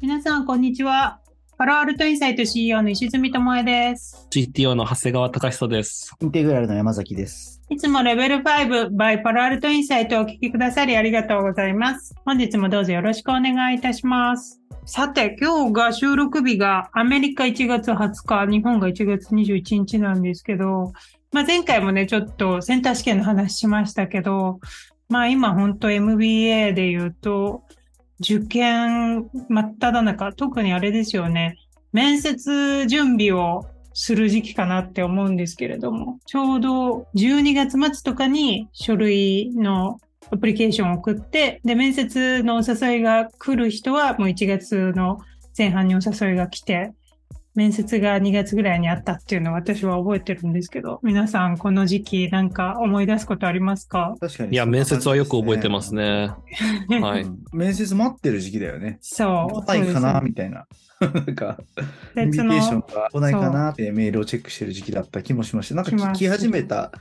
皆さん、こんにちは。パロアルトインサイト CEO の石積智恵です。GTO の長谷川隆人です。インテグラルの山崎です。いつもレベル5 by パロアルトインサイトをお聞きくださりありがとうございます。本日もどうぞよろしくお願いいたします。さて、今日が収録日がアメリカ1月20日、日本が1月21日なんですけど、まあ、前回もね、ちょっとセンター試験の話しましたけど、まあ今本当 MBA で言うと、受験真っ只中、特にあれですよね、面接準備をする時期かなって思うんですけれども、ちょうど12月末とかに書類のアプリケーションを送って、で、面接のお誘いが来る人はもう1月の前半にお誘いが来て、面接が2月ぐらいにあったっていうのを私は覚えてるんですけど、皆さんこの時期なんか思い出すことありますか？確かに。いや、面接はよく覚えてますね。はい。う ん面接待ってる時期だよね。そう。来ないかなみたいな。なんか、インビですテーションのが来ないかなってメールをチェックしてる時期だった気もしました。なんか聞き始めた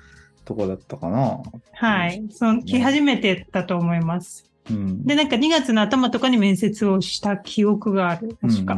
とこだったかな。はい。その、来始めてたと思います。うん。で、なんか2月の頭とかに面接をした記憶がある。確か。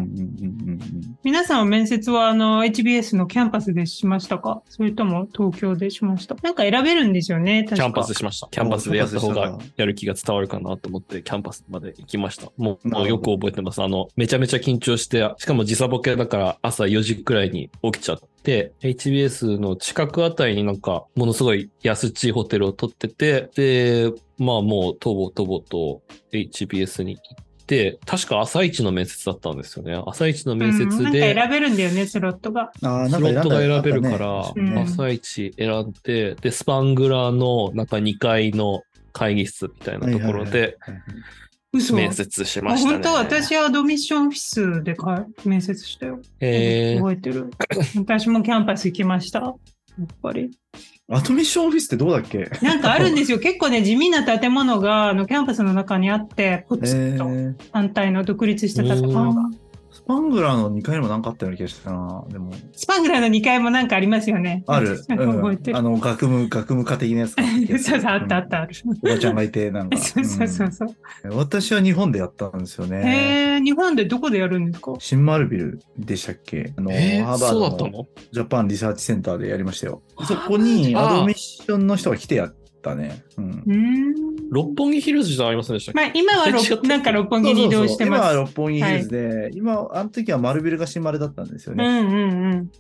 皆さんは面接はあの HBS のキャンパスでしましたか？それとも東京でしました？なんか選べるんですよね、確かキャンパスしました。キャンパスでやった方がやる気が伝わるかなと思って、キャンパスまで行きました。もう、もうよく覚えてます。あの、めちゃめちゃ緊張して、しかも時差ボケだから朝4時くらいに起きちゃって、HBS の近くあたりになんか、ものすごい安っちいホテルを取ってて、で、まあもう、とぼとぼと HBS に行って、確か朝一の面接だったんですよね。朝一の面接うん、なんで、か選べるんだよね、スロットが。スロットが選べるから、ね朝一選んで、で、スパングラーの中2階の会議室みたいなところで面接しましたね。本当？私は admission office でか面接したよ。えー、覚えてる。私もキャンパス行きました。やっぱり。 admission office ってどうだっけ？なんかあるんですよ。結構ね、地味な建物があのキャンパスの中にあって、ポえツッとー、反対の独立した建物が。スパングラーの2階にもなんかあったような気がしたな。でも、スパングラーの2階もなんかありますよね。ある。覚えあの、学務、学務課的なやつか そうそう、あったあったある。おばちゃんがいて、なんか。そうそうそうそう。うん私は日本でやったんですよね。へえ、日本でどこでやるんですか？シンマルビルでしたっけ？あの、えー、ハーバーそうだったドの？のジャパンリサーチセンターでやりましたよ。そこにアドミッションの人が来てやったね。うん。うーん。六本木ヒルズじゃありませんでしたっけ、まあ、今は なんか六本木に移動してます。そうそうそう今は六本木ヒルズで、今、あの時は丸ビルが新丸だったんですよね。うんうんうん。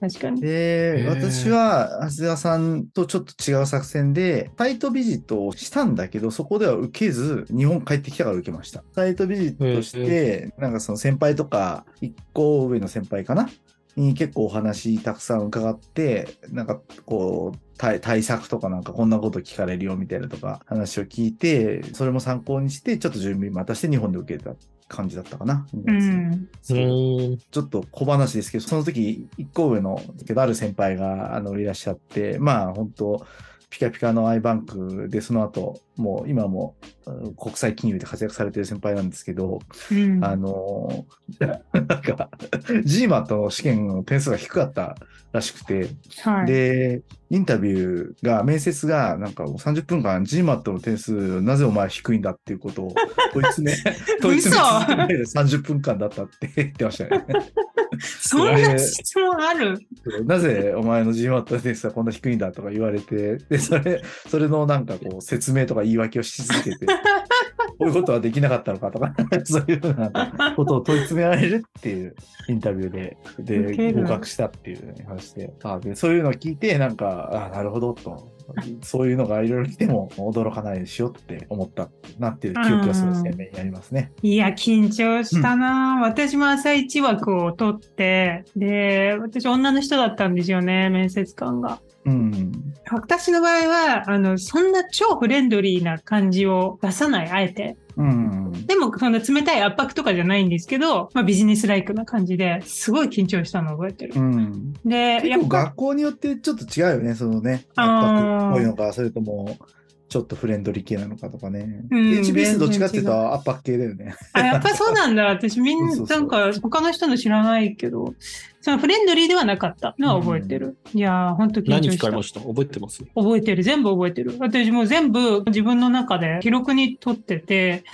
確かに。で、私は、長谷川さんとちょっと違う作戦で、サイトビジットをしたんだけど、そこでは受けず、日本帰ってきたから受けました。サイトビジットして、なんかその先輩とか、一個上の先輩かな？に結構お話たくさん伺って、なんかこう、対対策とかなんかこんなこと聞かれるよみたいなとか話を聞いて、それも参考にして、ちょっと準備またして日本で受けた感じだったかな。うん。ちょっと小話ですけど、その時、一個上の、けどある先輩が、あの、いらっしゃって、まあ、本当ピカピカのアイバンクで、その後、もう、今も、うん国際金融で活躍されてる先輩なんですけど、うん。あの、なんか、GMAT の試験の点数が低かったらしくて、はい。で、インタビューが、面接が、なんかもう30分間 GMAT の点数、なぜお前低いんだっていうことを問い詰め、問い詰め続けられる30分間だったって言ってましたね。そんな質問ある？なぜお前の GMAT の点数はこんな低いんだとか言われて、で、それ、それのなんかこう説明とか言い訳をし続けて、こういうことはできなかったのかとか、そういうようなことを問い詰められるっていうインタビューで、ウで、合格したっていうね話で、あでそういうのを聞いて、なんか、あなるほどと、そういうのがいろいろ来ても驚かないようにしようって思ったなっていう記憶がすごい鮮明にありますね。いや、緊張したな、私も朝一枠を取って、で、私女の人だったんですよね、面接官が。うん。私の場合は、あの、そんな超フレンドリーな感じを出さない、あえて。うん。でも、そんな冷たい圧迫とかじゃないんですけど、まあビジネスライクな感じで、すごい緊張したのを覚えてる。うん。で、結構やっぱ、学校によってちょっと違うよね、そのね、圧迫っぽいのか、それとも、ちょっとフレンドリー系なのかとかね。うん HBS どっちかっていうと全然圧迫系だよね。あ、やっぱそうなんだ。私みんな、なんか他の人の知らないけど、そのフレンドリーではなかったのは覚えてる。いやー、本当緊張何した。聞かれました？覚えてます覚えてる。全部覚えてる。私もう全部自分の中で記録に取ってて、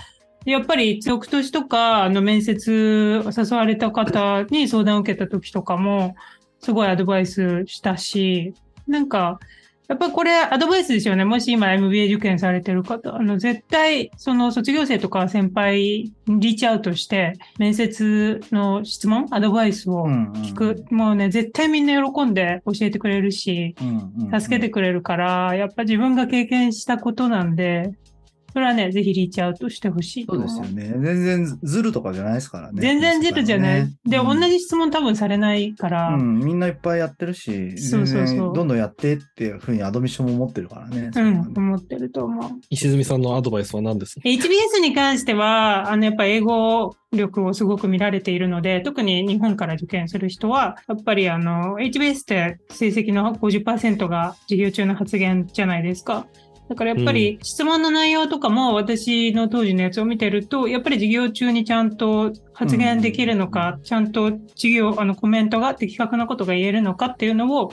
やっぱり、翌年とか、あの、面接誘われた方に相談を受けた時とかも、すごいアドバイスしたし、なんか、やっぱこれアドバイスですよね。もし今 MBA 受験されてる方、あの、絶対、その卒業生とか先輩にリーチアウトして、面接の質問、アドバイスを聞く。もうね、絶対みんな喜んで教えてくれるし、助けてくれるから、やっぱ自分が経験したことなんで、それはね、ぜひリーチアウトしてほしいとそう思ですよね。全然ズルとかじゃないですからね。全然ジルじゃない。ねで、うん同じ質問多分されないから、うん、みんないっぱいやってるし、そうそうそうどんどんやってっていうふうにアドミッションも持ってるからね。うん、思ってると思う。石積さんのアドバイスは何です HBS に関しては、あの、やっぱ英語力をすごく見られているので、特に日本から受験する人は、やっぱりあの、HBS って成績の50%が授業中の発言じゃないですか。だからやっぱり質問の内容とかも私の当時のやつを見てると、やっぱり授業中にちゃんと発言できるのか、ちゃんと授業、あのコメントが的確なことが言えるのかっていうのを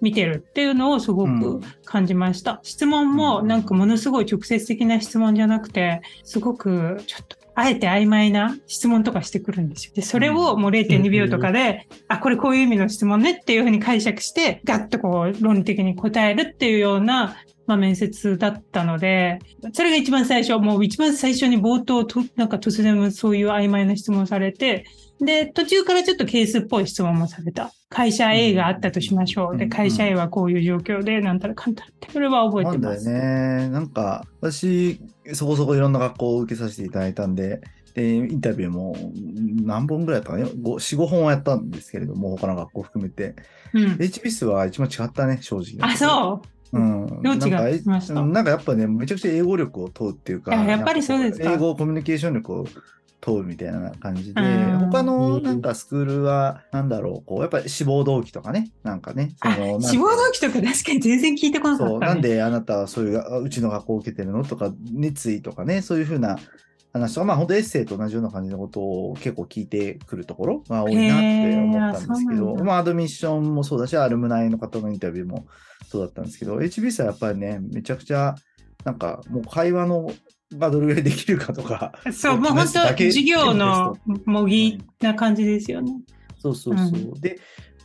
見てるっていうのをすごく感じました。質問もなんかものすごい直接的な質問じゃなくて、すごくちょっとあえて曖昧な質問とかしてくるんですよ。で、それをもう0.2秒とかで、あ、これこういう意味の質問ねっていうふうに解釈して、ガッとこう論理的に答えるっていうような、まあ、面接だったので、それが一番最初、もう一番最初に冒頭と、なんか突然そういう曖昧な質問されて、で、途中からちょっとケースっぽい質問もされた。会社 A があったとしましょう。で、うん会社 A はこういう状況で、なんたらかんたらって。それは覚えなんだよてます。ね。なんか、私、そこそこいろんな学校を受けさせていただいたんで、で、インタビューも何本ぐらいやったかね、5 4、5本はやったんですけれども、他の学校含めて。うん。HBS は一番違ったね、正直。あ、そう。うん。どう違なんかいました。なんかやっぱね、めちゃくちゃ英語力を問うっていうか、いややっぱりそうです英語コミュニケーション力を問うみたいな感じで、うん。他のなんかスクールは、なんだろう、こう、やっぱり志望動機とかね、なんかね、志望動機とか確かに全然聞いてこなかった、そう、ね。なんであなたはそういう、あうちの学校を受けてるの？とか、熱意とかね、そういうふうな話とか、まあ本当エッセイと同じような感じのことを結構聞いてくるところが多いなって思ったんですけど、まあアドミッションもそうだし、アルムナイの方のインタビューもそうだったんですけど、HBS はやっぱりね、めちゃくちゃ、なんかもう会話のがどれぐらいできるかとか、そう、もう本当、授業の模擬な感じですよね。そうそうそう。うで、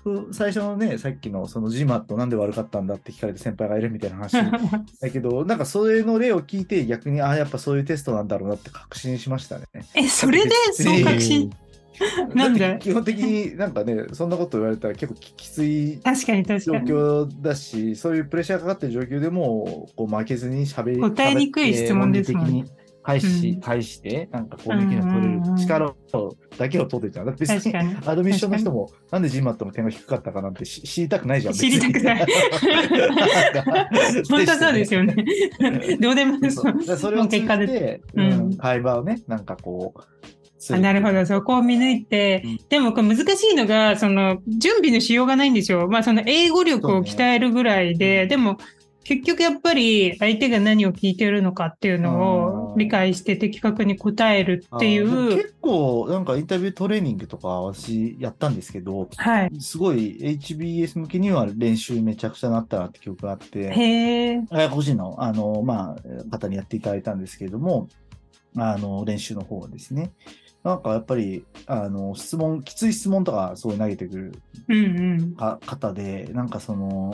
ふ最初のね、さっきのその GMAT なんで悪かったんだって聞かれて先輩がいるみたいな話 だけど、なんかそれの例を聞いて逆に、ああ、やっぱそういうテストなんだろうなって確信しましたね。え、それでそう確信？なんで？基本的になんかね、そんなこと言われたら結構ききつい確かに確状。況だし、そういうプレッシャーかかってる状況でも、こう負けずに喋り、答えにくい質問ですもんね返し、うん。返して、なんかコミュニケーション取れる力を、だけを取ってちゃう。別に。アドミッションの人も、なんで GMAT の点が低かったかなんてし知りたくないじゃん。知りたくない。本当そうですよね。どうでもいいそう。それを通じて、ううんん、会話をね、なんかこう、すあなるほど、そこを見抜いて、うん。でもこれ難しいのが、その、準備のしようがないんですよ。まあ、その英語力を鍛えるぐらいで、そうね。でも、結局やっぱり相手が何を聞いてるのかっていうのを理解して的確に答えるっていう、結構、なんかインタビュートレーニングとか私やったんですけど、はい。すごい HBS 向けには練習めちゃくちゃなったなって記憶があって、へえ。外国人の、あの、まあ、方にやっていただいたんですけれども、あの、練習の方ですね。なんかやっぱり、あの、質問、きつい質問とかすごい投げてくるうんうん。か方で、なんかその、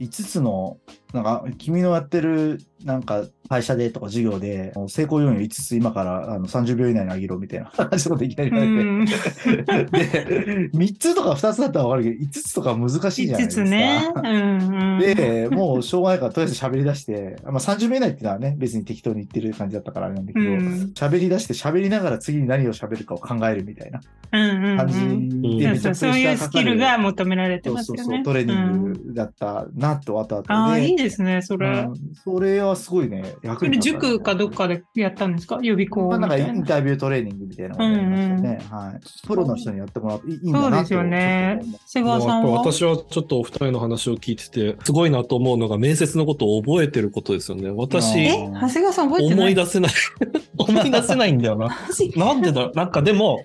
5つの、なんか、君のやってる、なんか、会社でとか授業で、成功要因を5つ今からあの30秒以内に上げろみたいな話のこといきなりう言われて。ん、で、3つとか2つだったらわかるけど、5つとか難しいじゃない5ですか。つね。うんうん。で、もうしょうがないから、とりあえず喋り出して、まあ30秒以内っていうのはね、別に適当に言ってる感じだったからあれなんだけど、うん喋、り出して喋りながら次に何を喋るかを考えるみたいな感じうんで、そうめちゃそうそういうくちゃプレッシャーかかるスキルが求められてそうますよね。そうそう、トレーニうんングだったなと、後々で。ああ、いいですね、それ。うんそれはすごいね、役に立ったね塾かどっかでやったんですか？予備校まあ、なんかみたいな。インタビュートレーニングみたいなのをやりましたね。はい。プロの人にやってもらっていいんだなとそうですよね。瀬川さんは私はちょっとお二人の話を聞いてて、すごいなと思うのが面接のことを覚えてることですよね。私、え？長谷川さん覚えてない？思い出せない。思い出せないんだよな。なんでだなんかでも、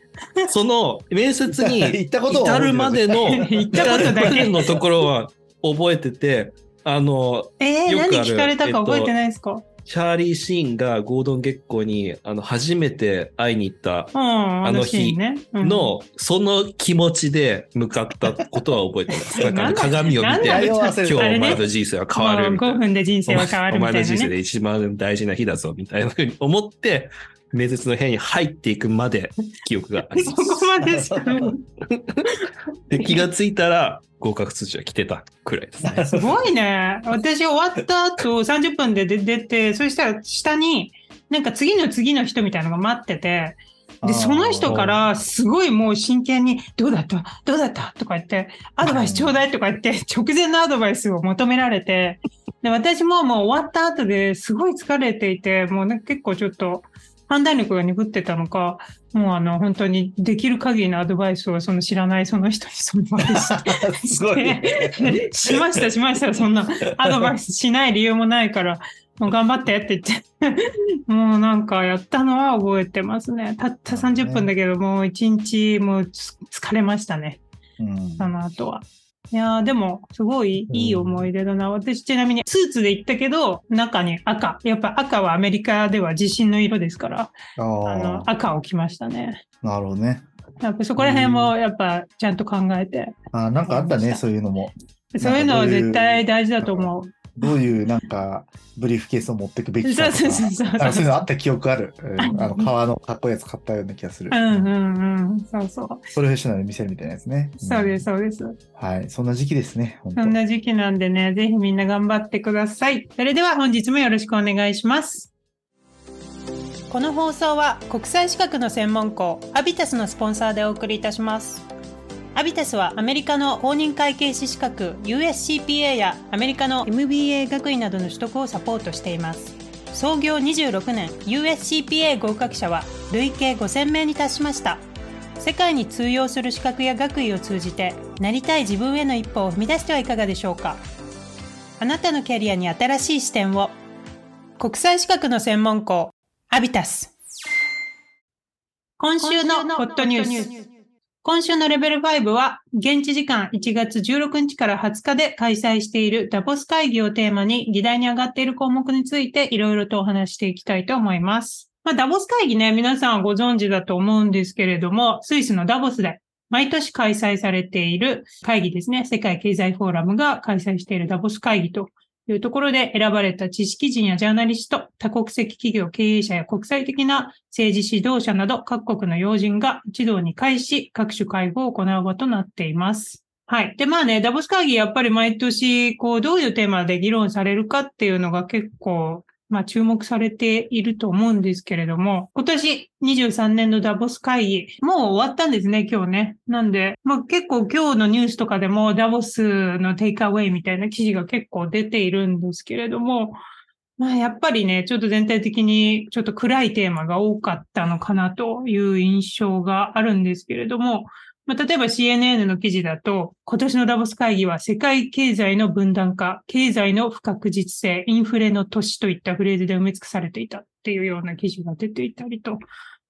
その面接に 行ったことは至るまでの、行ったことだけ至るまでのところは覚えてて、あの、えー、よくある何聞かれたか覚えてないですか、チャーリー・シーンがゴードン・ゲッコーにあの初めて会いに行ったうん、あの日ね、うんの、その気持ちで向かったことは覚えてます。なんかあの鏡を見て、今日お前の人生は変わるみたい5な。分で人生は変わるお前みたいなね。の人生で一番大事な日だぞ、みたいなふうに思って、面接の部屋に入っていくまで記憶がありそます。こまでしか。で気がついたら合格通知が来てたくらいですね。すごいね。私終わった後 30分で出出て、そしたら下になんか次の次の人みたいなのが待ってて、で、その人からすごいもう真剣に、どうだった？どうだった？とか言って、アドバイスちょうだいとか言って、直前のアドバイスを求められて、で、私ももう終わった後ですごい疲れていて、もうね、結構ちょっと判断力が鈍ってたのか、もうあの、本当にできる限りのアドバイスをその知らないその人にその場でして、すごいね。しました、しました。そんなアドバイスしない理由もないから、もう頑張ってって言って、もうなんかやったのは覚えてますね。たった30分だけど、もう一日もうつ疲れましたね、うんその後は。いやーでも、すごいいい思い出だな。私ちなみにスーツで行ったけど、中に赤。やっぱ赤はアメリカでは地震の色ですから、ああのあ、赤を着ましたね。なるほどね。やっぱそこら辺もやっぱちゃんと考えて、あなんかあったね、そういうのも。そういうのは絶対大事だと思う。どういうなんかブリーフケースを持っていくべきかとか。そういうのあった記憶ある。う んあの革のかっこいいやつ買ったような気がする。うんうんうん。そうそう。プロフェッショナルに見せるみたいなやつね。んそうです、そうです。はい。そんな時期ですね。そんな時期なんでね、ぜひみんな頑張ってください。それでは本日もよろしくお願いします。この放送は国際資格の専門校アビタスのスポンサーでお送りいたします。アビタスはアメリカの公認会計士資格 USCPA やアメリカの MBA 学位などの取得をサポートしています。創業26年 USCPA 合格者は累計5000名に達しました。世界に通用する資格や学位を通じてなりたい自分への一歩を踏み出してはいかがでしょうかあなたのキャリアに新しい視点を国際資格の専門校アビタス今週のホットニュース今週のレベル5は現地時間1月16日から20日で開催しているダボス会議をテーマに議題に上がっている項目についていろいろとお話していきたいと思います。まあ、ダボス会議ね、皆さんはご存知だと思うんですけれども、スイスのダボスで毎年開催されている会議ですね。世界経済フォーラムが開催しているダボス会議とというところで選ばれた知識人やジャーナリスト、多国籍企業経営者や国際的な政治指導者など各国の要人が一堂に会し各種会合を行う場となっています。はい。で、まあね、ダボス会議やっぱり毎年、こう、どういうテーマで議論されるかっていうのが結構、まあ注目されていると思うんですけれども、今年23年のダボス会議、もう終わったんですね、今日ね。なんで、まあ結構今日のニュースとかでもダボスのテイクアウェイみたいな記事が結構出ているんですけれども、まあやっぱりね、ちょっと全体的にちょっと暗いテーマが多かったのかなという印象があるんですけれども、まあ、例えば CNN の記事だと、今年のダボス会議は世界経済の分断化、経済の不確実性、インフレの年といったフレーズで埋め尽くされていたっていうような記事が出ていたりと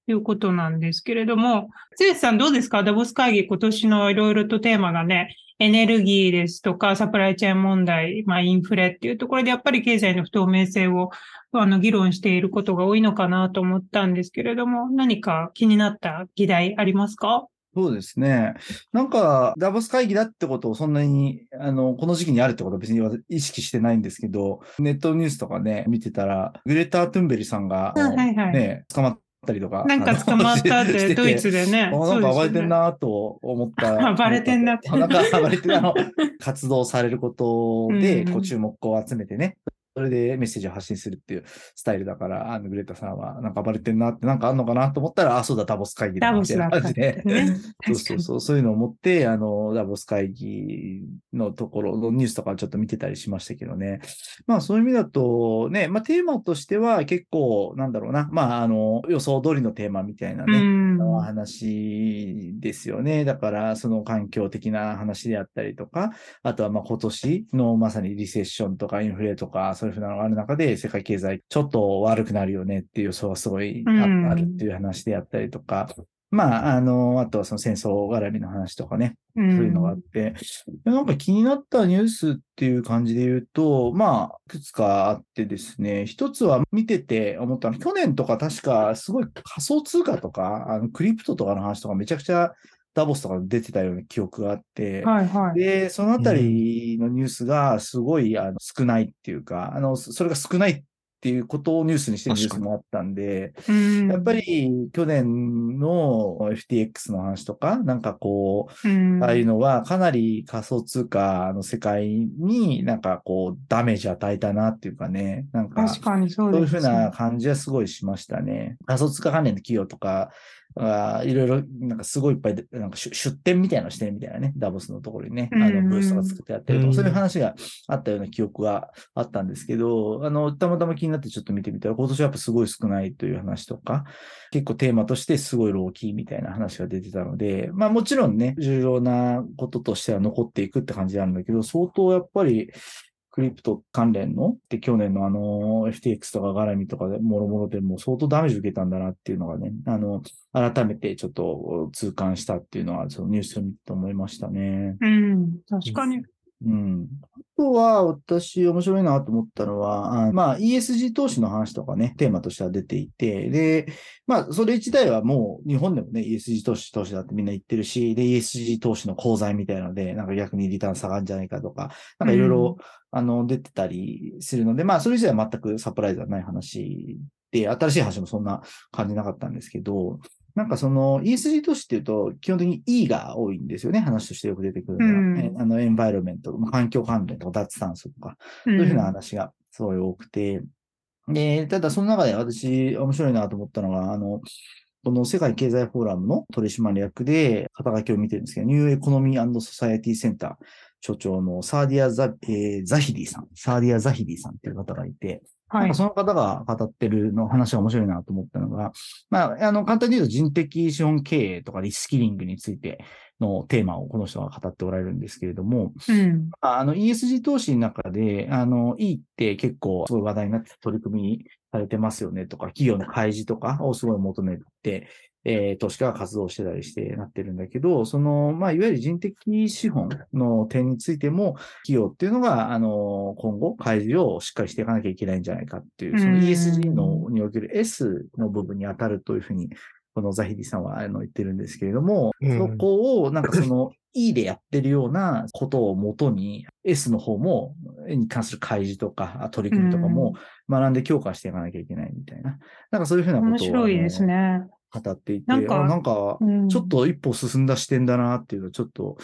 いうことなんですけれども、剛さんどうですか？ダボス会議今年のいろいろとテーマがね、エネルギーですとか、サプライチェーン問題、まあインフレっていうところでやっぱり経済の不透明性をあの議論していることが多いのかなと思ったんですけれども、何か気になった議題ありますか？そうですね。なんか、ダボス会議だってことをそんなに、あの、この時期にあるってことは別に意識してないんですけど、ネットニュースとかね、見てたら、グレター・トゥンベリさんが、あはいはいね、捕まったりとか。なんか捕まったってて、ドイツでね。あなんか暴れてんなと思った。暴れてんなってなんか暴れてあの、活動されることで、こう注目を集めてね、それでメッセージを発信するっていうスタイルだから、あの、グレタさんはなんか暴れてんなってなんかあんのかなと思ったら、あ、そうだ、ダボス会議だみたいな感じで。ね。そう。そうそう、そういうのを思って、あの、ダボス会議のところのニュースとかちょっと見てたりしましたけどね。まあそういう意味だと、ね、まあテーマとしては結構、なんだろうな、まああの、予想通りのテーマみたいなね、話ですよね。だから、その環境的な話であったりとか、あとはまあ今年のまさにリセッションとかインフレとか、そういうふうなのがある中で、世界経済ちょっと悪くなるよねっていう予想がすごいあ,、うんるっていう話であったりとか、まあ、あの、あとはその戦争絡みの話とかね、うん。そういうのがあって、なんか気になったニュースっていう感じで言うと、まあ、いくつかあってですね、一つは見てて思ったのは、去年とか確かすごい仮想通貨とか、あのクリプトとかの話とかめちゃくちゃダボスとか出てたような記憶があって、はいはい。で、そのあたりのニュースがすごいあの少ないっていうか、あの、それが少ないっていうことをニュースにしてるニュースもあったんで、うんやっぱ、り去年の FTX の話とか、なんかこう、うん、ああいうのはかなり仮想通貨の世界になんかこうダメージ与えたなっていうかね、なんか確かにそういうふうな感じはすごいしましたね。仮想通貨関連の企業とかあいろいろなんかすごいいっぱいでなんか出出店みたいなのしてるみたいなね、ダボスのところにね、あのうんブースとか作ってやってるとか、うんそういう話があったような記憶があったんですけど、あの、たまたま気になってちょっと見てみたら、今年はやっぱすごい少ないという話とか、結構テーマとしてすごいローキーみたいな話が出てたので、まあもちろんね、重要なこととしては残っていくって感じなんだけど、相当やっぱり、クリプト関連の、で、去年のあの、FTX とか絡みとかで、もろもろでもう相当ダメージ受けたんだなっていうのがね、あの、改めてちょっと痛感したっていうのは、そのニュースを見て思いましたね。うん、確かに。うん。あとは、私、面白いなと思ったのは、あまあ、ESG 投資の話とかね、テーマとしては出ていて、で、まあ、それ自体はもう、日本でもね、ESG 投資、投資だってみんな言ってるし、で、ESG 投資の講座みたいなので、なんか逆にリターン下がるんじゃないかとか、なんかいろいろ、あの、出てたりするので、まあ、それ自体は全くサプライズはない話で、新しい話もそんな感じなかったんですけど、なんかその ESG 投資っていうと、基本的に E が多いんですよね。話としてよく出てくるのは。うんえあの、 environment、まあ環境関連とか脱炭素とか、そそういうふうな話がすごい多くて。で、ただその中で私面白いなと思ったのが、あの、この世界経済フォーラムの取締役で肩書きを見てるんですけど、ニューエコノミーソサエティセンター所長のサーディアザ、えーザヒディさん、サーディア・ザヒディさんっていう方がいて、はい。その方が語ってるの話が面白いなと思ったのが、まあ、あの、簡単に言うと人的資本経営とかリスキリングについてのテーマをこの人が語っておられるんですけれども、うん。あの ESG 投資の中で、あの、いいって結構すごい話題になって取り組みされてますよねとか、企業の開示とかをすごい求めて、えー投資家が活動してたりしてなってるんだけど、その、まあ、いわゆる人的資本の点についても、企業っていうのが、あの、今後、開示をしっかりしていかなきゃいけないんじゃないかっていう、そのうん ESG のにおける S の部分に当たるというふうに、このザヒディさんはあの言ってるんですけれども、うんそこをなんかその E でやってるようなことをもとに S の方も、に関する開示とか取り組みとかも学んで強化していかなきゃいけないみたいな。なんかそういうふうなことを面白いですね。語っていて、なんかあなんかうん。ちょっと一歩進んだ視点だなっていうのはちょっと、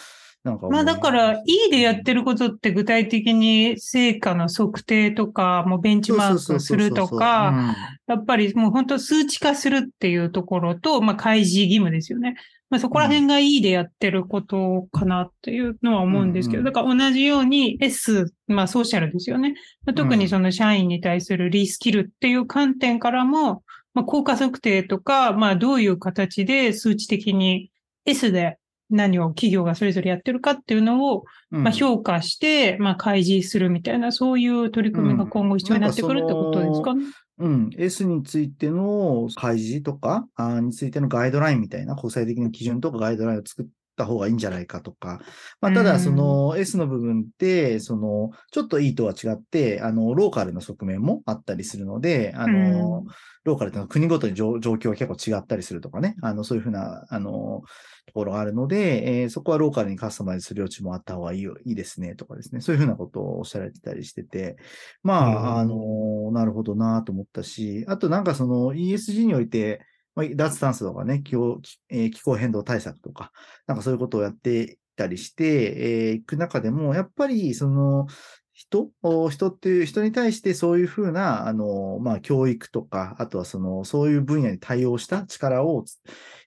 なんかまあだから、E でやってることって具体的に成果の測定とか、もうベンチマークするとか、やっぱりもう本当数値化するっていうところと、まあ開示義務ですよね。まあそこら辺が E でやってることかなっていうのは思うんですけど、だから同じように S、まあソーシャルですよね。まあ特にその社員に対するリスキルっていう観点からも、まあ効果測定とか、まあどういう形で数値的に S で何を企業がそれぞれやってるかっていうのを、うんまあ、評価して、まあ、開示するみたいな、そういう取り組みが今後必要になってくるってことですか？ね。うん。S についての開示とか、あについてのガイドラインみたいな国際的な基準とかガイドラインを作った方がいいんじゃないかとか。まあ、ただ、うんその S の部分って、その、ちょっと E とは違って、あの、ローカルの側面もあったりするので、あの、ローカルってのは国ごとに状状況が結構違ったりするとかね。あの、そういうふうな、あの、ところがあるので、えーそこはローカルにカスタマイズする余地もあった方がいいよいいですね、とかですね。そういうふうなことをおっしゃられてたりしてて、まあ、あうんの、なるほどなと思ったし、あとなんかその ESG において、まあ、脱炭素とかね気候、えー気候変動対策とか、なんかそういうことをやっていたりして、えーいく中でも、やっぱりその人人っていう人に対してそういうふうな、あの、まあ、教育とか、あとはその、そういう分野に対応した力を、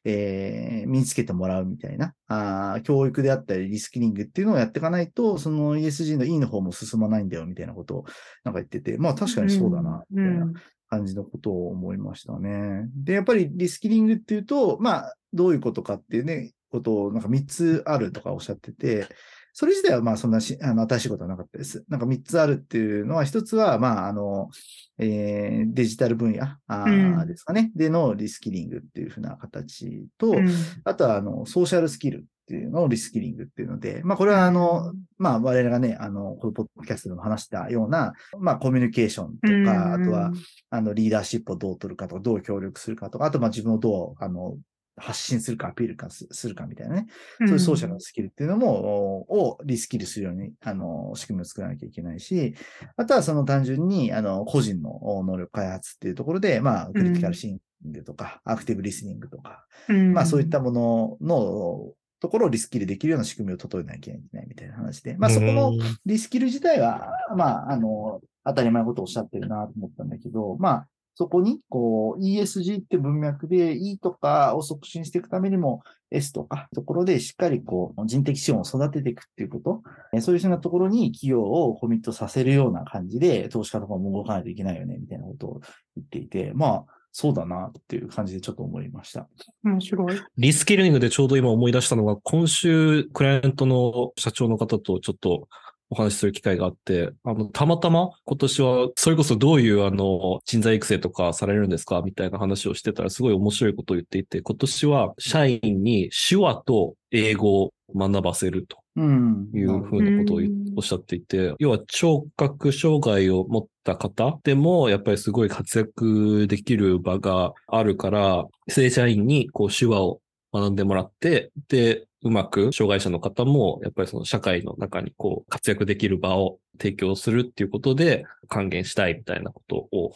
えー、身につけてもらうみたいな、あ教育であったり、リスキリングっていうのをやっていかないと、その ESG の E の方も進まないんだよ、みたいなことをなんか言ってて、まあ確かにそうだな、みたいな。感じのことを思いましたね。で、やっぱりリスキリングっていうと、まあ、どういうことかっていうね、ことをなんか3つあるとかおっしゃってて、それ自体はまあそんなし、あの、新しいことはなかったです。なんか3つあるっていうのは、1つは、まあ、あの、えー、デジタル分野あですかね、うん、でのリスキリングっていうふうな形と、うん、あとは、あの、ソーシャルスキルっていうのをリスキリングっていうので、まあこれはあの、まあ我々がね、あの、このポッドキャストでも話したような、まあコミュニケーションとか、あとは、あの、リーダーシップをどう取るかとか、どう協力するかとか、あとまあ自分をどう、あの、発信するかアピールかするかみたいなね。そういうソーシャルのスキルっていうのも、うん、をリスキルするように、あの、仕組みを作らなきゃいけないし、あとはその単純に、あの、個人の能力開発っていうところで、まあ、クリティカルシンキングとか、うん、アクティブリスニングとか、うん、まあそういったもののところをリスキルできるような仕組みを整えなきゃいけないみたいな話で、まあそこのリスキル自体は、まあ、あの、当たり前のことをおっしゃってるなと思ったんだけど、まあ、そこに、こう、ESG って文脈で E とかを促進していくためにも S とか、ところでしっかりこう、人的資本を育てていくっていうこと、そういうふうなところに企業をコミットさせるような感じで、投資家とかも動かないといけないよね、みたいなことを言っていて、まあ、そうだなっていう感じでちょっと思いました。面白い。リスキリングでちょうど今思い出したのが、今週、クライアントの社長の方とちょっとお話しする機会があって、あの、たまたま今年は、それこそどういうあの、人材育成とかされるんですか？みたいな話をしてたら、すごい面白いことを言っていて、今年は社員に手話と英語を学ばせると。いうふうなことをおっしゃっていて、要は聴覚障害を持った方でも、やっぱりすごい活躍できる場があるから、正社員にこう手話を学んでもらって、で、うまく障害者の方も、やっぱりその社会の中にこう活躍できる場を提供するっていうことで還元したいみたいなことを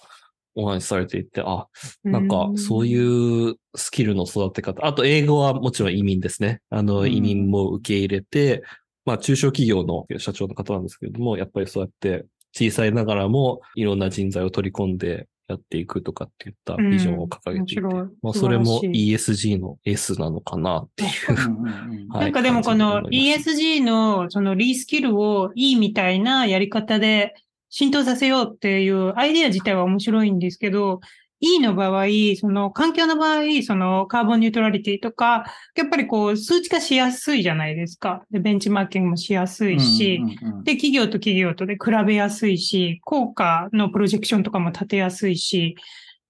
お話しされていて、あ、なんかそういうスキルの育て方、あと英語はもちろん移民ですね。あの移民も受け入れて、まあ中小企業の社長の方なんですけれども、やっぱりそうやって小さいながらもいろんな人材を取り込んでやっていくとかっていったビジョンを掲げていて、うん、まあ、それも ESG の S なのかなっていう。なんかでもこの ESG のそのリースキルをいいみたいなやり方で浸透させようっていうアイデア自体は面白いんですけど、E の場合、その環境の場合、そのカーボンニュートラリティとか、やっぱりこう数値化しやすいじゃないですか。で、ベンチマーキングもしやすいし、で、企業と企業とで比べやすいし、効果のプロジェクションとかも立てやすいし、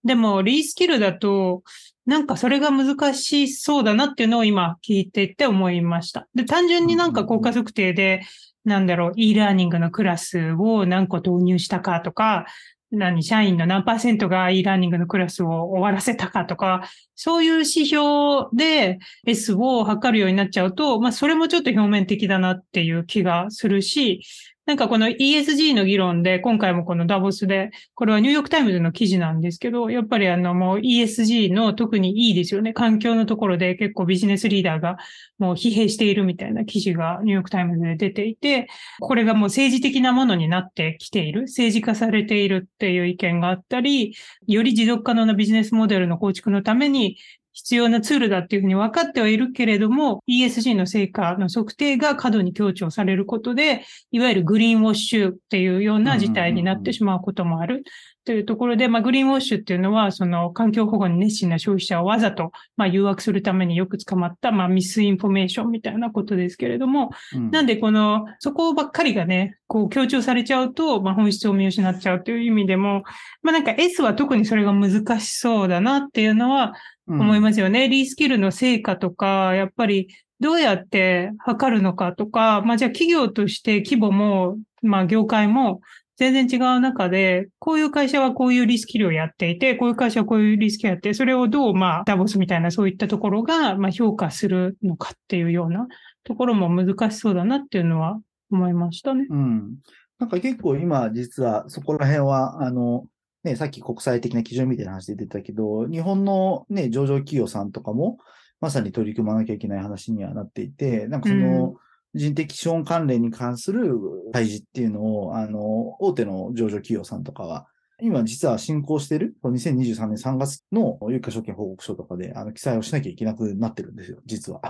でも、リースキルだと、なんかそれが難しそうだなっていうのを今聞いていて思いました。で、単純になんか効果測定で、なんだろう、e ラーニングのクラスを何個導入したかとか、何、社員の何パーセントが e ラーニングのクラスを終わらせたかとか、そういう指標で S を測るようになっちゃうと、まあそれもちょっと表面的だなっていう気がするし、なんかこの ESG の議論で、今回もこのダボスで、これはニューヨークタイムズの記事なんですけど、やっぱりあのもう ESG の特に E ですよね。環境のところで結構ビジネスリーダーがもう疲弊しているみたいな記事がニューヨークタイムズで出ていて、これがもう政治的なものになってきている、政治化されているっていう意見があったり、より持続可能なビジネスモデルの構築のために必要なツールだっていうふうに分かってはいるけれども、ESG の成果の測定が過度に強調されることで、いわゆるグリーンウォッシュっていうような事態になってしまうこともある。というところで、まあ、グリーンウォッシュっていうのは、その環境保護に熱心な消費者をわざと、まあ、誘惑するためによく使った、まあ、 misinformation みたいなことですけれども、うん、なんでこの、そこばっかりがね、こう強調されちゃうと、まあ、本質を見失っちゃうという意味でも、まあ、なんか S は特にそれが難しそうだなっていうのは思いますよね。うん、リースキルの成果とか、やっぱりどうやって測るのかとか、まあ、じゃあ企業として規模も、まあ、業界も全然違う中で、こういう会社はこういうリスキルをやっていて、こういう会社はこういうリスキルをやって、それをどう、まあ、ダボスみたいなそういったところが、まあ、評価するのかっていうようなところも難しそうだなっていうのは思いましたね。うん。なんか結構今、実はそこら辺は、あの、ね、さっき国際的な基準みたいな話で出てたけど、日本のね、上場企業さんとかも、まさに取り組まなきゃいけない話にはなっていて、なんかその、人的資本関連に関する開示っていうのを、あの、大手の上場企業さんとかは、今実は進行してる、2023年3月の有価証券報告書とかで、あの、記載をしなきゃいけなくなってるんですよ、実は。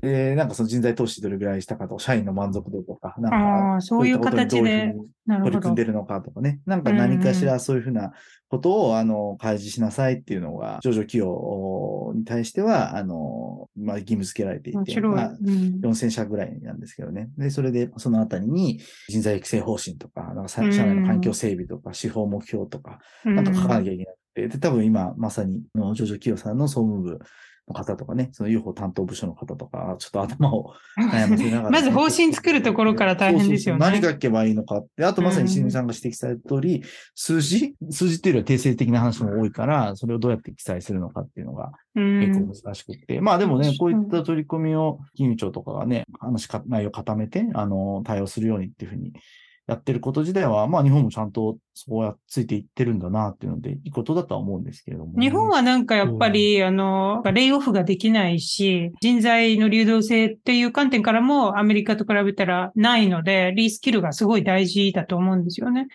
で、なんかその人材投資どれぐらいしたかとか、社員の満足度とか、なんか、そういう形で取り組んでるのかとかね、なんか何かしらそういうふうなことを、あの、開示しなさいっていうのが、上場企業に対しては、あの、まあ、義務付けられていて、まあ、4000社ぐらいなんですけどね。で、それで、そのあたりに人材育成方針とか、なんか社内の環境整備とか、司法目標とか、なんとか書かなきゃいけなくて、で、多分今、まさに、上場企業さんの総務部の方とかね、その UFO 担当部署の方とか、ちょっと頭を悩ませながら、ね、まず方針作るところから大変ですよね。そうそうそう。何書けばいいのかって、あとまさに新さんが指摘された通り、数字？数字っていうよりは定性的な話も多いから、それをどうやって記載するのかっていうのが結構難しくて。まあでもね、こういった取り組みを金融庁とかがね、話か、内容を固めて、あの、対応するようにっていうふうにやってること自体は、まあ日本もちゃんとそうやついていってるんだなっていうので、いいことだとは思うんですけれども、ね、日本はなんかやっぱり、うん、あの、レイオフができないし、人材の流動性っていう観点からもアメリカと比べたらないので、リースキルがすごい大事だと思うんですよね。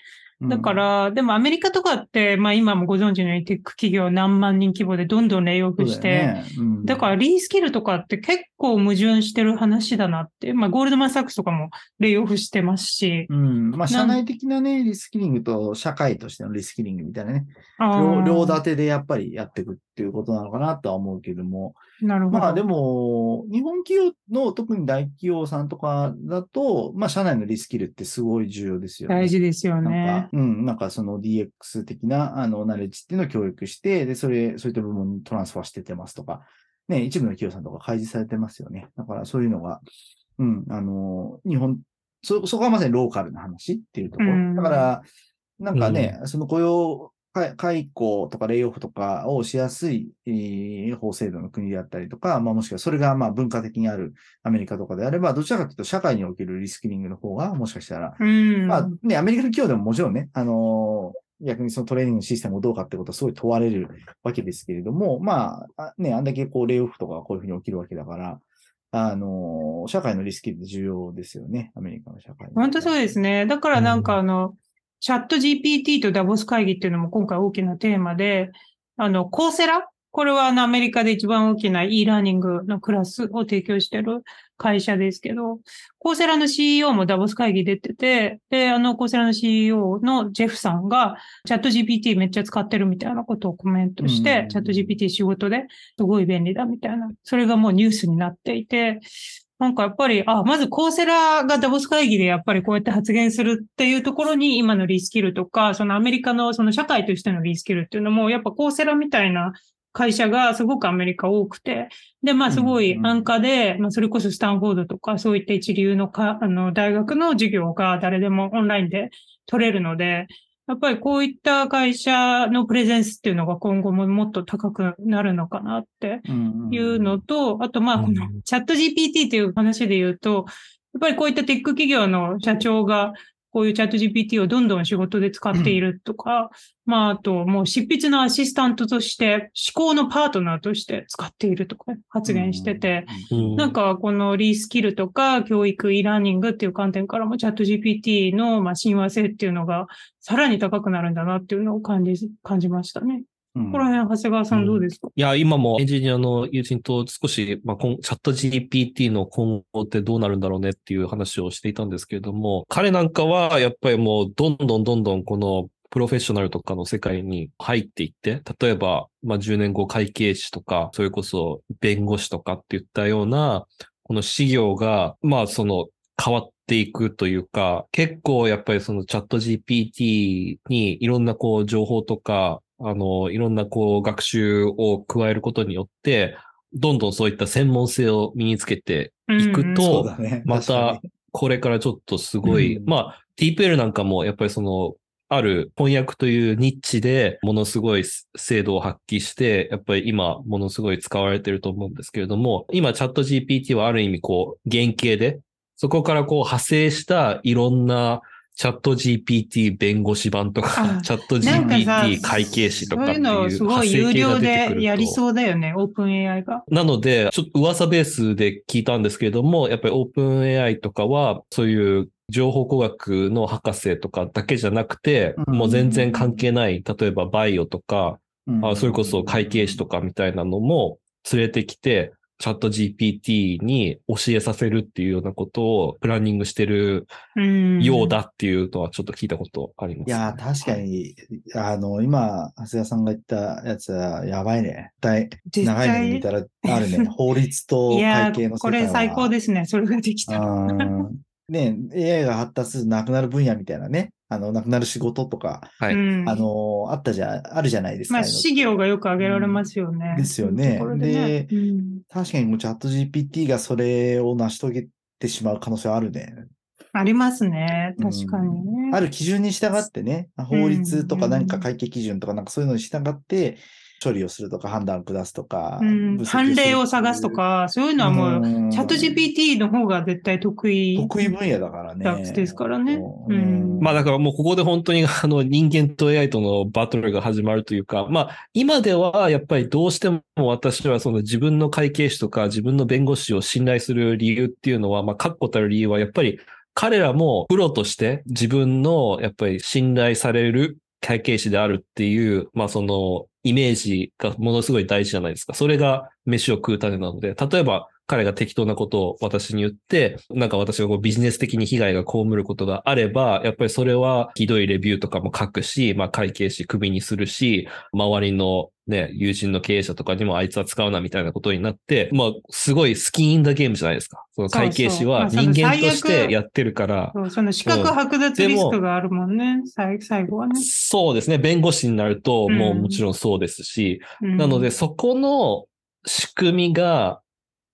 だから、うん、でもアメリカとかって、まあ今もご存知のようにテック企業何万人規模でどんどんレイオフして、だね。うん、だからリースキルとかって結構矛盾してる話だなって、まあゴールドマンサックスとかもレイオフしてますし。うん。まあ社内的なね、リスキリングと社会としてのリスキリングみたいなね、両両立てでやっぱりやっていくっていうことなのかなとは思うけども、なるほど。まあでも、日本企業の特に大企業さんとかだと、まあ社内のリスキルってすごい重要ですよね。大事ですよね。うん、なんかその DX 的なあのナレッジっていうのを教育して、で、それ、そういった部門にトランスファーしててますとか、ね、一部の企業さんとか開示されてますよね。だからそういうのが、うん、あの、日本、そ、そこはまさにローカルな話っていうところ。だから、なんかね、うん、その雇用解雇とかレイオフとかをしやすい、え法制度の国であったりとか、まあ、もしくはそれがまあ文化的にあるアメリカとかであれば、どちらかというと社会におけるリスキリングの方がもしかしたら、まあね、アメリカの企業でももちろんね、あのー、逆にそのトレーニングシステムをどうかってことはすごい問われるわけですけれども、まあ、ね、あんだけこう、レイオフとかこういうふうに起きるわけだから、あの、社会のリスキルって重要ですよね、アメリカの社会。本当そうですね。だからなんかあの、うんチャット GPT とダボス会議っていうのも今回大きなテーマで、あの、コーセラ？これはあのアメリカで一番大きな e ラーニングのクラスを提供してる会社ですけど、コーセラの CEO もダボス会議出てて、で、あのコーセラの CEO のジェフさんがチャット GPT めっちゃ使ってるみたいなことをコメントして、チャット GPT 仕事ですごい便利だみたいな、それがもうニュースになっていて、なんかやっぱり、あ、まずコーセラがダボス会議でやっぱりこうやって発言するっていうところに今のリスキルとか、そのアメリカのその社会としてのリスキルっていうのも、やっぱコーセラみたいな会社がすごくアメリカ多くて、で、まあすごい安価で、まあそれこそスタンフォードとかそういった一流のか、あの、大学の授業が誰でもオンラインで取れるので、やっぱりこういった会社のプレゼンスっていうのが今後ももっと高くなるのかなっていうのと、あとまあこのチャット GPT という話で言うと、やっぱりこういったテック企業の社長がこういうチャット GPT をどんどん仕事で使っているとか、まあ、あと、もう執筆のアシスタントとして、思考のパートナーとして使っているとか発言してて、なんかこのリースキルとか教育、e ラーニングっていう観点からもチャット GPT のまあ親和性っていうのがさらに高くなるんだなっていうのを感じ、感じましたね。ここら辺、長谷川さんどうですか、うん、いや、今もエンジニアの友人と少し、まあ、チャット GPT の今後ってどうなるんだろうねっていう話をしていたんですけれども、彼なんかはやっぱりもうどんどんどんどんこのプロフェッショナルとかの世界に入っていって、例えば、まあ、10年後会計士とか、それこそ弁護士とかっていったような、この事業が、まあ、その変わっていくというか、結構やっぱりそのチャット GPT にいろんなこう情報とか、あの、いろんなこう学習を加えることによって、どんどんそういった専門性を身につけていくと、うん。ね、またこれからちょっとすごい、うん、まあ TPL なんかもやっぱりその、ある翻訳というニッチでものすごい精度を発揮して、やっぱり今ものすごい使われてると思うんですけれども、今チャット GPT はある意味こう原型で、そこからこう派生したいろんなチャット GPT 弁護士版とかあ、チャット GPT 会計士とかっていうそういうのすごい有料でやりう。そうだよね、オープン AI が。なので、ちょっと噂ベースで聞いたんですけれども、やっぱりオープン AI とかは、そういう情報工学の博士とかだけじゃなくて、うんもう全然関係ない、例えばバイオとか、うんあそれこそ会計士とかみたいなのも連れてきて、チャット GPT に教えさせるっていうようなことをプランニングしてるうん。ようだっていうのはちょっと聞いたことあります、いやー、確かに、あの、今、長谷川さんが言ったやつは、やばいね。大絶長い目で対。見たら、あるね。法律といや会計のー、これ最高ですね。それができた。うんね、AI が発達するとなくなる分野みたいなね、あの、なくなる仕事とか、はい。うんあの、あったじゃ、あるじゃないですか。まあ、ああいうの事業がよく挙げられますよね。ですよねねうん確かにもうチャット GPT がそれを成し遂げてしまう可能性はあるね。ありますね。確かにね。ある基準に従ってね、法律とか何か会計基準とかなんかそういうのに従って処理をするとか判断を下すとか、うん。判例を探すとか、そういうのはもう、うん。チャット GPT の方が絶対得意。得意分野だからね。ですからね。う。うん。まあだからもうここで本当にあの人間と AI とのバトルが始まるというか、まあ今ではやっぱりどうしても私はその自分の会計士とか自分の弁護士を信頼する理由っていうのは、まあ確固たる理由はやっぱり彼らもプロとして自分のやっぱり信頼される会計士であるっていう、まあそのイメージがものすごい大事じゃないですか。それが飯を食うためなので、例えば彼が適当なことを私に言って、なんか私がこうビジネス的に被害が被ることがあれば、やっぱりそれはひどいレビューとかも書くし、まあ会計士首にするし、周りのね、友人の経営者とかにもあいつは使うなみたいなことになって、まあすごいスキンインダゲームじゃないですか。その会計士は人間としてやってるから、そうその資格剥奪リスクがあるもんね。最最後はね。そうですね。弁護士になると、もうもちろんそうですし、うんなので、そこの仕組みが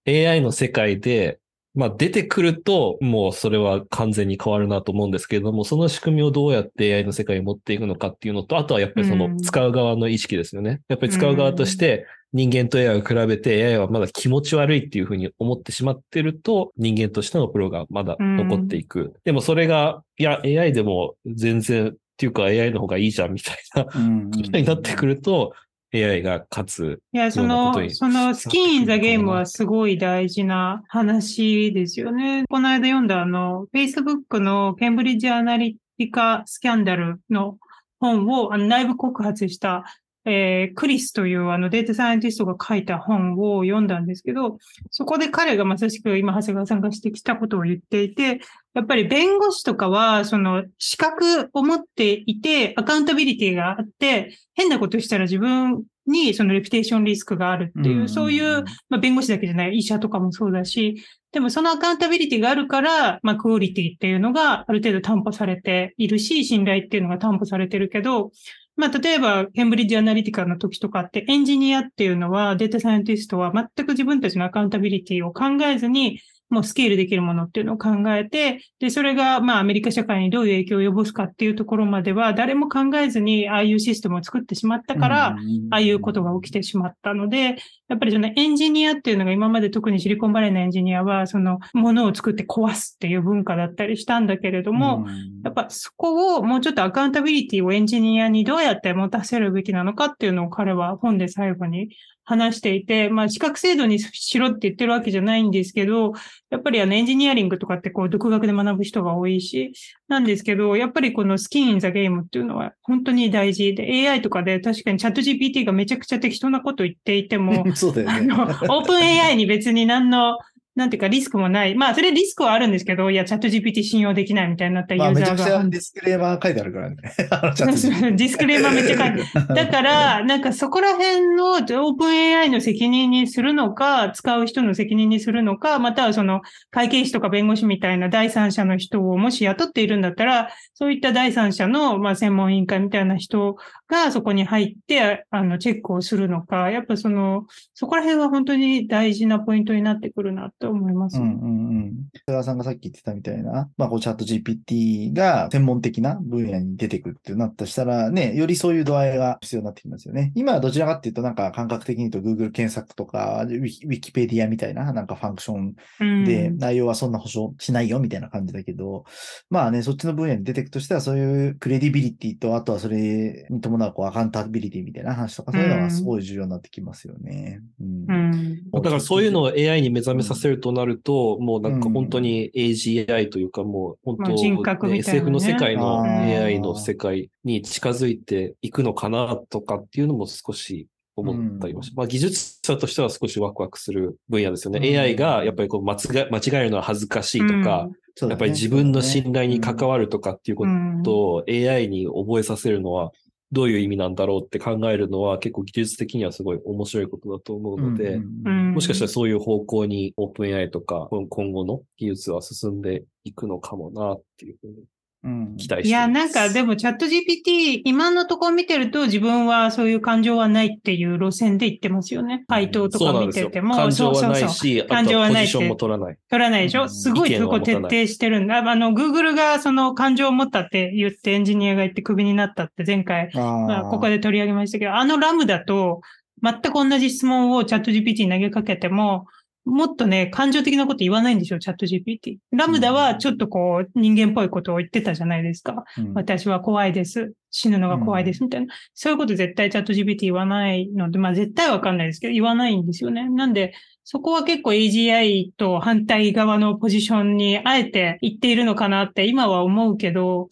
AI の世界で、まあ出てくると、もうそれは完全に変わるなと思うんですけれども、その仕組みをどうやって AI の世界に持っていくのかっていうのと、あとはやっぱりそうのん使う側の意識ですよね。やっぱり使う側として人間と AI を比べて AI はまだ気持ち悪いっていうふうに思ってしまってると、人間としてのプロがまだ残っていく。でもそれが、いや、AI でも全然、っていうか AI の方がいいじゃんみたいなうんになってくると、AI が勝つ。いや、その、そのスキン・イン・ザ・ゲームはすごい大事な話ですよね。この間読んだあの、Facebook のケンブリッジ・アナリティカ・スキャンダルの本をあの内部告発した、えークリスというあのデータサイエンティストが書いた本を読んだんですけど、そこで彼がまさしく今、長谷川さんが指摘したことを言っていて、やっぱり弁護士とかは、その資格を持っていて、アカウンタビリティがあって、変なことしたら自分にそのレピュテーションリスクがあるっていう、そういう、まあ、弁護士だけじゃない、医者とかもそうだし、でもそのアカウンタビリティがあるから、まあ、クオリティっていうのがある程度担保されているし、信頼っていうのが担保されてるけど、まあ、例えば、ケンブリッジアナリティカの時とかって、エンジニアっていうのは、データサイエンティストは全く自分たちのアカウンタビリティを考えずに、もうスケールできるものっていうのを考えて、で、それが、まあ、アメリカ社会にどういう影響を及ぼすかっていうところまでは、誰も考えずに、ああいうシステムを作ってしまったから、ああいうことが起きてしまったので、やっぱりそのエンジニアっていうのが今まで特にシリコンバレーのエンジニアは、そのものを作って壊すっていう文化だったりしたんだけれども、やっぱそこをもうちょっとアカウンタビリティをエンジニアにどうやって持たせるべきなのかっていうのを彼は本で最後に話していて、まあ資格制度にしろって言ってるわけじゃないんですけど、やっぱりあのエンジニアリングとかってこう独学で学ぶ人が多いし、なんですけど、やっぱりこのスキンインザゲームっていうのは本当に大事で、AI とかで確かにチャット GPT がめちゃくちゃ適当なこと言っていても、そうだよね。あの、オープン AI に別に何の、なんていうかリスクもない。まあ、それリスクはあるんですけど、いや、チャット GPT 信用できないみたいになったユまあ、ーめちゃくちゃザーが。ディスクレーマー書いてあるからね。ディスクレーマーめっちゃ書いてだから、なんかそこら辺のオープン AI の責任にするのか、使う人の責任にするのか、またはその会計士とか弁護士みたいな第三者の人をもし雇っているんだったら、そういった第三者の、まあ、専門委員会みたいな人がそこに入って、あの、チェックをするのか、やっぱその、そこら辺は本当に大事なポイントになってくるなと思います。うんうんうん。川さんがさっき言ってたみたいな、まあ、こうチャット GPT が専門的な分野に出てくるってなったとしたら、ね、よりそういう度合いが必要になってきますよね。今はどちらかっていうと、なんか感覚的に言うと Google 検索とか、ウィキウィキペディアみたいな、なんかファンクションうんで、内容はそんな保証しないよみたいな感じだけど、まあね、そっちの分野に出ていくとしたら、そういうクレディビリティと、あとはそれに伴うこうアカウンタビリティみたいな話とか、そういうのがすごい重要になってきますよね。うんうん。だからそういうのを AI に目覚めさせるとなると、もうなんか本当に AGI というかもう本当、まあ SF の世界の AI の世界に近づいていくのかなとかっていうのも少し思ったりました。まあ技術者としては少しワクワクする分野ですよね。うん。AI がやっぱりこう間違え間違えるのは恥ずかしいとか、そうだね。やっぱり自分の信頼に関わるとかっていうこうん。とを AI に覚えさせるのはどういう意味なんだろうって考えるのは結構技術的にはすごい面白いことだと思うので、うんうんもしかしたらそういう方向に OpenAI とか今今後の技術は進んでいくのかもなっていうふうにうん期待しています。いや、なんかでもチャット GPT、今のところ見てると自分はそういう感情はないっていう路線で言ってますよね。回答とか。見てても。感情はないそうそうそう感情とはないってはポジションも取らない。取らないでしうんょすごいそこ徹底してるんだ。あの、Google がその感情を持ったって言ってエンジニアが言ってクビになったって前回、まあ、ここで。で取り上げましたけど、あのラムだと全く同じ質問をチャット GPT に投げかけても、もっとね、感情的なこと言わないんですよ、チャット GPT。ラムダはちょっとこう、人間っぽいことを言ってたじゃないですか。うん私は怖いです。死ぬのが怖いです。みたいな。そういうこと絶対チャット GPT 言わないので、まあ絶対わかんないですけど、言わないんですよね。なんで、そこは結構 AGI と反対側のポジションにあえて言っているのかなって今は思うけど、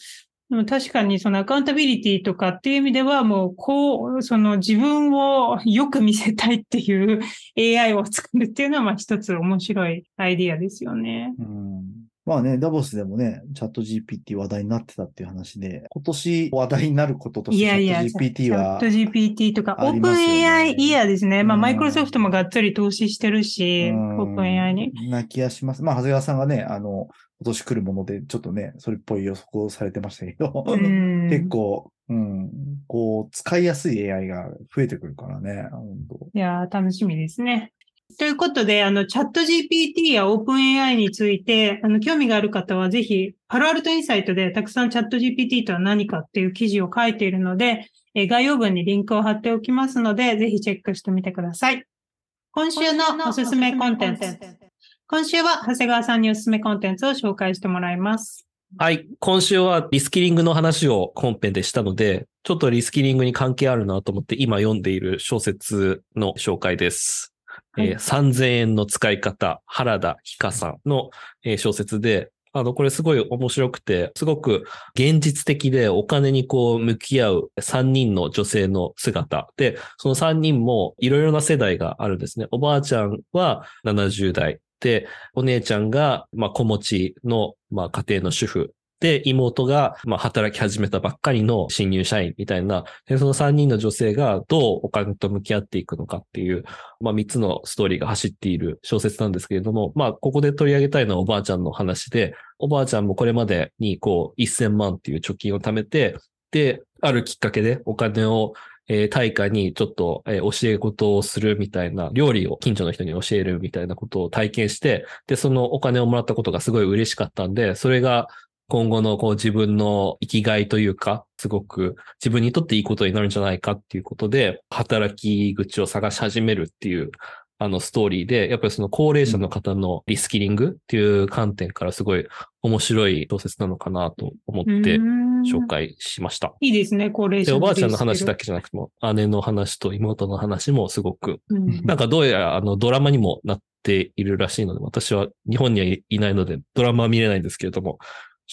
でも確かにそのアカウンタビリティとかっていう意味ではもうこう、その自分をよく見せたいっていう AI を作るっていうのはまあ一つ面白いアイディアですよね。うんまあね、ダボスでもね、チャット GPT 話題になってたっていう話で、今年話題になることとして、チャット GPT はチャット GPT とか、オープン AI イヤーですね。まあ、うんマイクロソフトもがっつり投資してるし、うんオープン AI に。な気がします。まあ、長谷川さんがね、あの、今年来るもので、ちょっとね、それっぽい予測をされてましたけど、うん結構、うん、こう、使いやすい AI が増えてくるからね、本当いやー、楽しみですね。ということで、あの、チャット GPT や OpenAI について、あの、興味がある方はぜひ、パルアルトインサイトでたくさんチャット GPT とは何かっていう記事を書いているので、えー概要文にリンクを貼っておきますので、ぜひチェックしてみてください。今週のおすすめコンテンツ。今週は長谷川さんにおすすめコンテンツを紹介してもらいます。はい。今週はリスキリングの話を本編でしたので、ちょっとリスキリングに関係あるなと思って今読んでいる小説の紹介です。はいえー3000円の使い方、原田ひかさんの、えー小説で、あの、これすごい面白くて、すごく現実的でお金にこう向き合う3人の女性の姿で、その3人もいろいろな世代があるんですね。おばあちゃんは70代で、お姉ちゃんが、まあ、子持ちの、まあ、家庭の主婦。で、妹が、まあ、働き始めたばっかりの新入社員みたいな、で、その3人の女性がどうお金と向き合っていくのかっていう、まあ、3つのストーリーが走っている小説なんですけれども、まあ、ここで取り上げたいのはおばあちゃんの話で、おばあちゃんもこれまでに、こう、1000万っていう貯金を貯めて、で、あるきっかけでお金をえー対価にちょっと、えー教え事をするみたいな、料理を近所の人に教えるみたいなことを体験して、で、そのお金をもらったことがすごい嬉しかったんで、それが今後のこう自分の生きがいというか、すごく自分にとっていいことになるんじゃないかっていうことで、働き口を探し始めるっていう、あのストーリーで、やっぱりその高齢者の方のリスキリングっていう観点からすごい面白い小説なのかなと思って紹介しました。いいですね、高齢者で、おばあちゃんの話だけ。けじゃなくても、姉の話と妹の話もすごく、うんなんかどうやらあのドラマにもなっているらしいので、私は日本にはいいないので、ドラマは見れないんですけれども、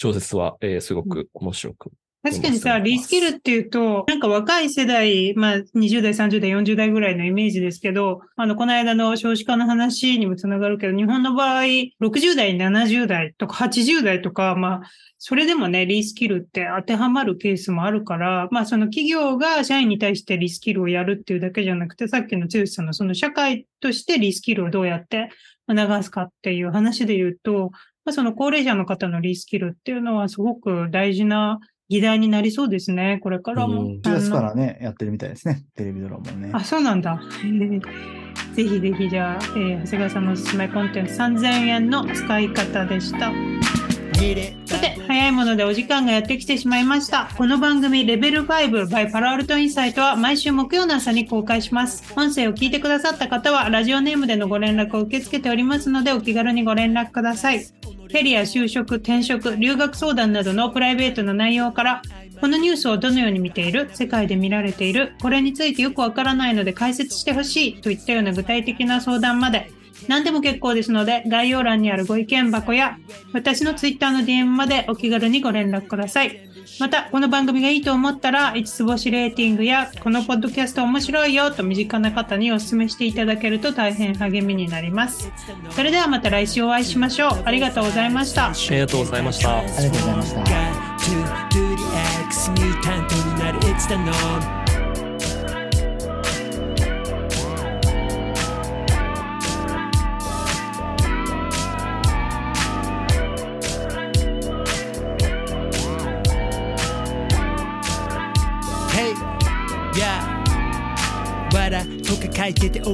小説は、えーすごく面白く。確かにさ、リスキルっていうと、なんか若い世代、まあ20代、30代、40代ぐらいのイメージですけど、あの、この間の少子化の話にもつながるけど、日本の場合、60代、70代とか80代とか、まあ、それでもね、リスキルって当てはまるケースもあるから、まあその企業が社員に対してリスキルをやるっていうだけじゃなくて、さっきの剛さんのその社会としてリスキルをどうやって促すかっていう話で言うと、まあ、その高齢者の方のリスキルっていうのはすごく大事な議題になりそうですね、これからも。うん1月からね、やってるみたいですね。テレビドラマもね。あ、そうなんだ。ぜひぜひじゃあ、えー長谷川さんのおすすめコンテンツ3000円の使い方でした。さて、早いものでお時間がやってきてしまいました。この番組、レベル5 by パラアルトインサイトは毎週木曜の朝に公開します。音声を聞いてくださった方は、ラジオネームでのご連絡を受け付けておりますので、お気軽にご連絡ください。キャリア、就職、転職、留学相談などのプライベートの内容から、このニュースをどのように見ている世界で見られているこれについてよくわからないので解説してほしいといったような具体的な相談まで何でも結構ですので概要欄にあるご意見箱や私の Twitter の DM までお気軽にご連絡ください。またこの番組がいいと思ったら5つ星レーティングやこのポッドキャスト面白いよと身近な方にお勧めしていただけると大変励みになります。それではまた来週お会いしましょう。ありがとうございました。ありがとうございました。ありがとうございました。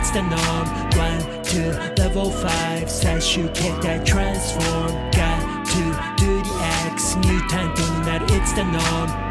It's the norm One, two, level 5最終形態 transform Got to do the X ミュータントになる It's the norm